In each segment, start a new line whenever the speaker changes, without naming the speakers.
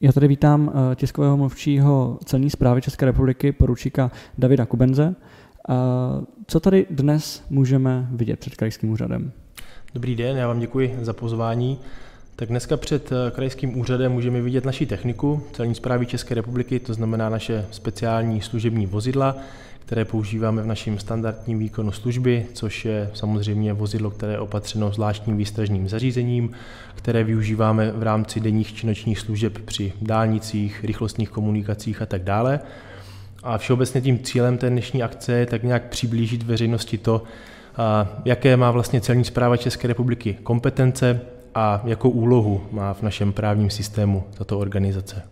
Já tady vítám eh, tiskového mluvčího celní zprávy České republiky, poručíka Davida Kubenze. Co tady dnes můžeme vidět před krajským úřadem?
Dobrý den, já vám děkuji za pozvání. Tak dneska před eh, krajským úřadem můžeme vidět naši techniku celní zprávy České republiky, to znamená naše speciální služební vozidla, které používáme v našem standardním výkonu služby, což je samozřejmě vozidlo, které je opatřeno zvláštním výstražným zařízením, které využíváme v rámci denních či nočních služeb při dálnicích, rychlostních komunikacích a tak dále. A všeobecně tím cílem té dnešní akce je tak nějak přiblížit veřejnosti to, jaké má vlastně celní zpráva České republiky kompetence a jakou úlohu má v našem právním systému tato organizace.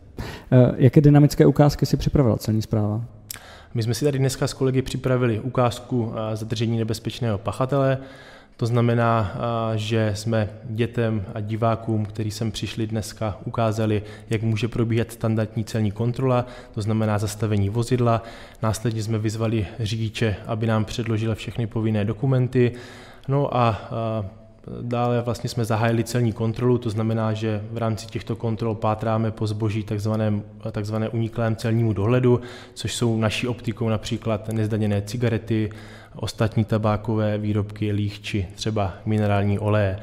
E, jaké dynamické ukázky si připravila celní zpráva?
My jsme si tady dneska s kolegy připravili ukázku zadržení nebezpečného pachatele. To znamená, že jsme dětem a divákům, kteří sem přišli dneska, ukázali, jak může probíhat standardní celní kontrola, to znamená zastavení vozidla. Následně jsme vyzvali řidiče, aby nám předložili všechny povinné dokumenty. No a Dále vlastně jsme zahájili celní kontrolu, to znamená, že v rámci těchto kontrol pátráme po zboží takzvaném, takzvané uniklém celnímu dohledu, což jsou naší optikou například nezdaněné cigarety, ostatní tabákové výrobky, líh či třeba minerální oleje.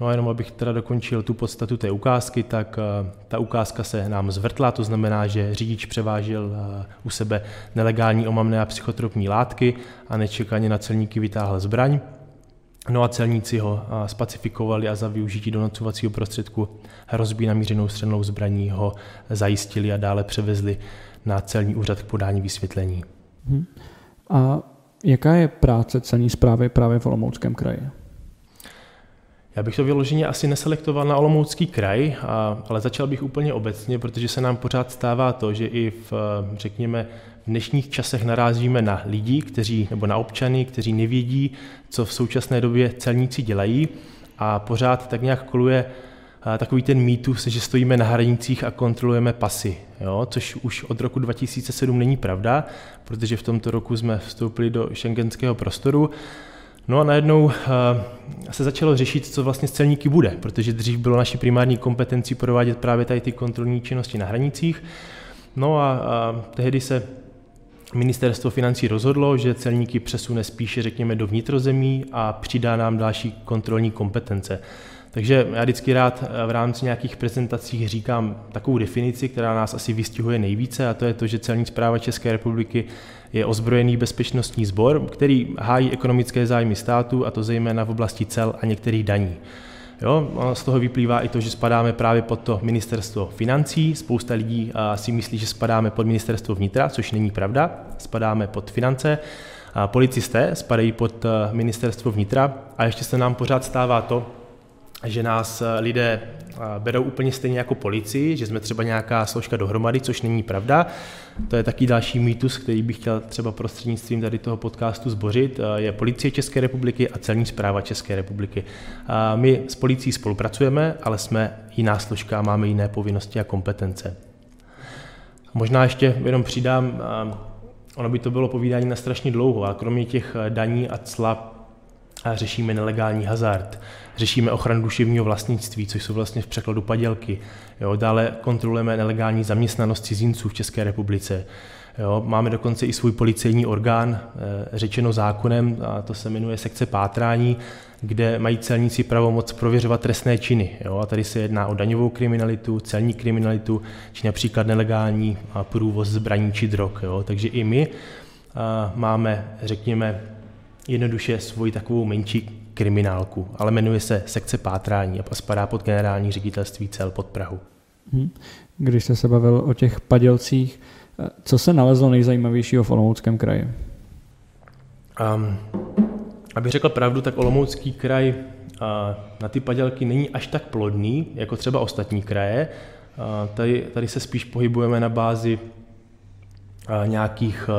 No a jenom abych teda dokončil tu podstatu té ukázky, tak eh, ta ukázka se nám zvrtla, to znamená, že řidič převážel eh, u sebe nelegální omamné a psychotropní látky a nečekaně na celníky vytáhl zbraň. No a celníci ho spacifikovali a za využití donocovacího prostředku hrozby namířenou střelnou zbraní ho zajistili a dále převezli na celní úřad k podání vysvětlení.
Hmm. A jaká je práce celní zprávy právě v Olomouckém kraji?
Já bych to vyloženě asi neselektoval na Olomoucký kraj, ale začal bych úplně obecně, protože se nám pořád stává to, že i v, řekněme, v dnešních časech narazíme na lidi, kteří, nebo na občany, kteří nevědí, co v současné době celníci dělají a pořád tak nějak koluje takový ten mýtus, že stojíme na hranicích a kontrolujeme pasy, jo? což už od roku 2007 není pravda, protože v tomto roku jsme vstoupili do šengenského prostoru. No a najednou se začalo řešit, co vlastně s celníky bude, protože dřív bylo naší primární kompetencí provádět právě tady ty kontrolní činnosti na hranicích. No a, a tehdy se Ministerstvo financí rozhodlo, že celníky přesune spíše, řekněme, do vnitrozemí a přidá nám další kontrolní kompetence. Takže já vždycky rád v rámci nějakých prezentací říkám takovou definici, která nás asi vystihuje nejvíce, a to je to, že celní zpráva České republiky je ozbrojený bezpečnostní sbor, který hájí ekonomické zájmy státu, a to zejména v oblasti cel a některých daní. Jo, z toho vyplývá i to, že spadáme právě pod to ministerstvo financí. Spousta lidí si myslí, že spadáme pod ministerstvo vnitra, což není pravda. Spadáme pod finance. Policisté spadají pod ministerstvo vnitra a ještě se nám pořád stává to, že nás lidé berou úplně stejně jako policii, že jsme třeba nějaká složka dohromady, což není pravda. To je taky další mýtus, který bych chtěl třeba prostřednictvím tady toho podcastu zbořit. Je policie České republiky a celní zpráva České republiky. My s policií spolupracujeme, ale jsme jiná složka máme jiné povinnosti a kompetence. Možná ještě jenom přidám, ono by to bylo povídání na strašně dlouho, a kromě těch daní a cla řešíme nelegální hazard, řešíme ochranu duševního vlastnictví, což jsou vlastně v překladu padělky. Jo, dále kontrolujeme nelegální zaměstnanost cizinců v České republice. Jo, máme dokonce i svůj policejní orgán, e, řečeno zákonem, a to se jmenuje sekce pátrání, kde mají celníci pravomoc prověřovat trestné činy. Jo, a tady se jedná o daňovou kriminalitu, celní kriminalitu, či například nelegální průvoz zbraní či drog. Jo. Takže i my a, máme, řekněme, jednoduše svoji takovou menší kriminálku, ale jmenuje se sekce pátrání a spadá pod generální ředitelství cel pod Prahu.
Hmm. Když jste se bavil o těch padělcích, co se nalezlo nejzajímavějšího v Olomouckém kraji?
Um, aby řekl pravdu, tak Olomoucký kraj uh, na ty padělky není až tak plodný, jako třeba ostatní kraje. Tady, tady se spíš pohybujeme na bázi nějakých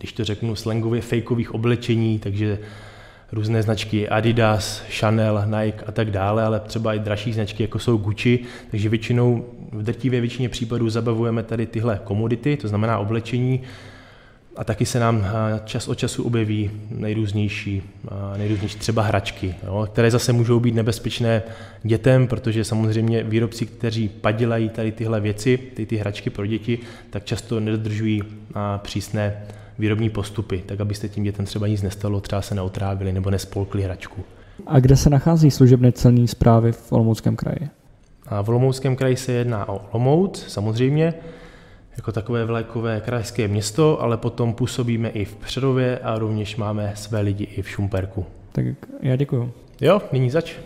když to řeknu slangově, fejkových oblečení, takže různé značky Adidas, Chanel, Nike a tak dále, ale třeba i dražší značky, jako jsou Gucci, takže většinou v drtivé většině případů zabavujeme tady tyhle komodity, to znamená oblečení, A taky se nám čas od času objeví nejrůznější, nejrůznější třeba hračky, jo, které zase můžou být nebezpečné dětem, protože samozřejmě výrobci, kteří padělají tady tyhle věci, ty, ty hračky pro děti, tak často nedodržují přísné výrobní postupy, tak abyste tím dětem třeba nic nestalo, třeba se neotrávili nebo nespolkli hračku.
A kde se nachází služebny celní zprávy v Olomouckém kraji?
A v Olomouckém kraji se jedná o Olomouc, samozřejmě, jako takové vlékové krajské město, ale potom působíme i v Přerově a rovněž máme své lidi i v Šumperku.
Tak já děkuju.
Jo, nyní zač.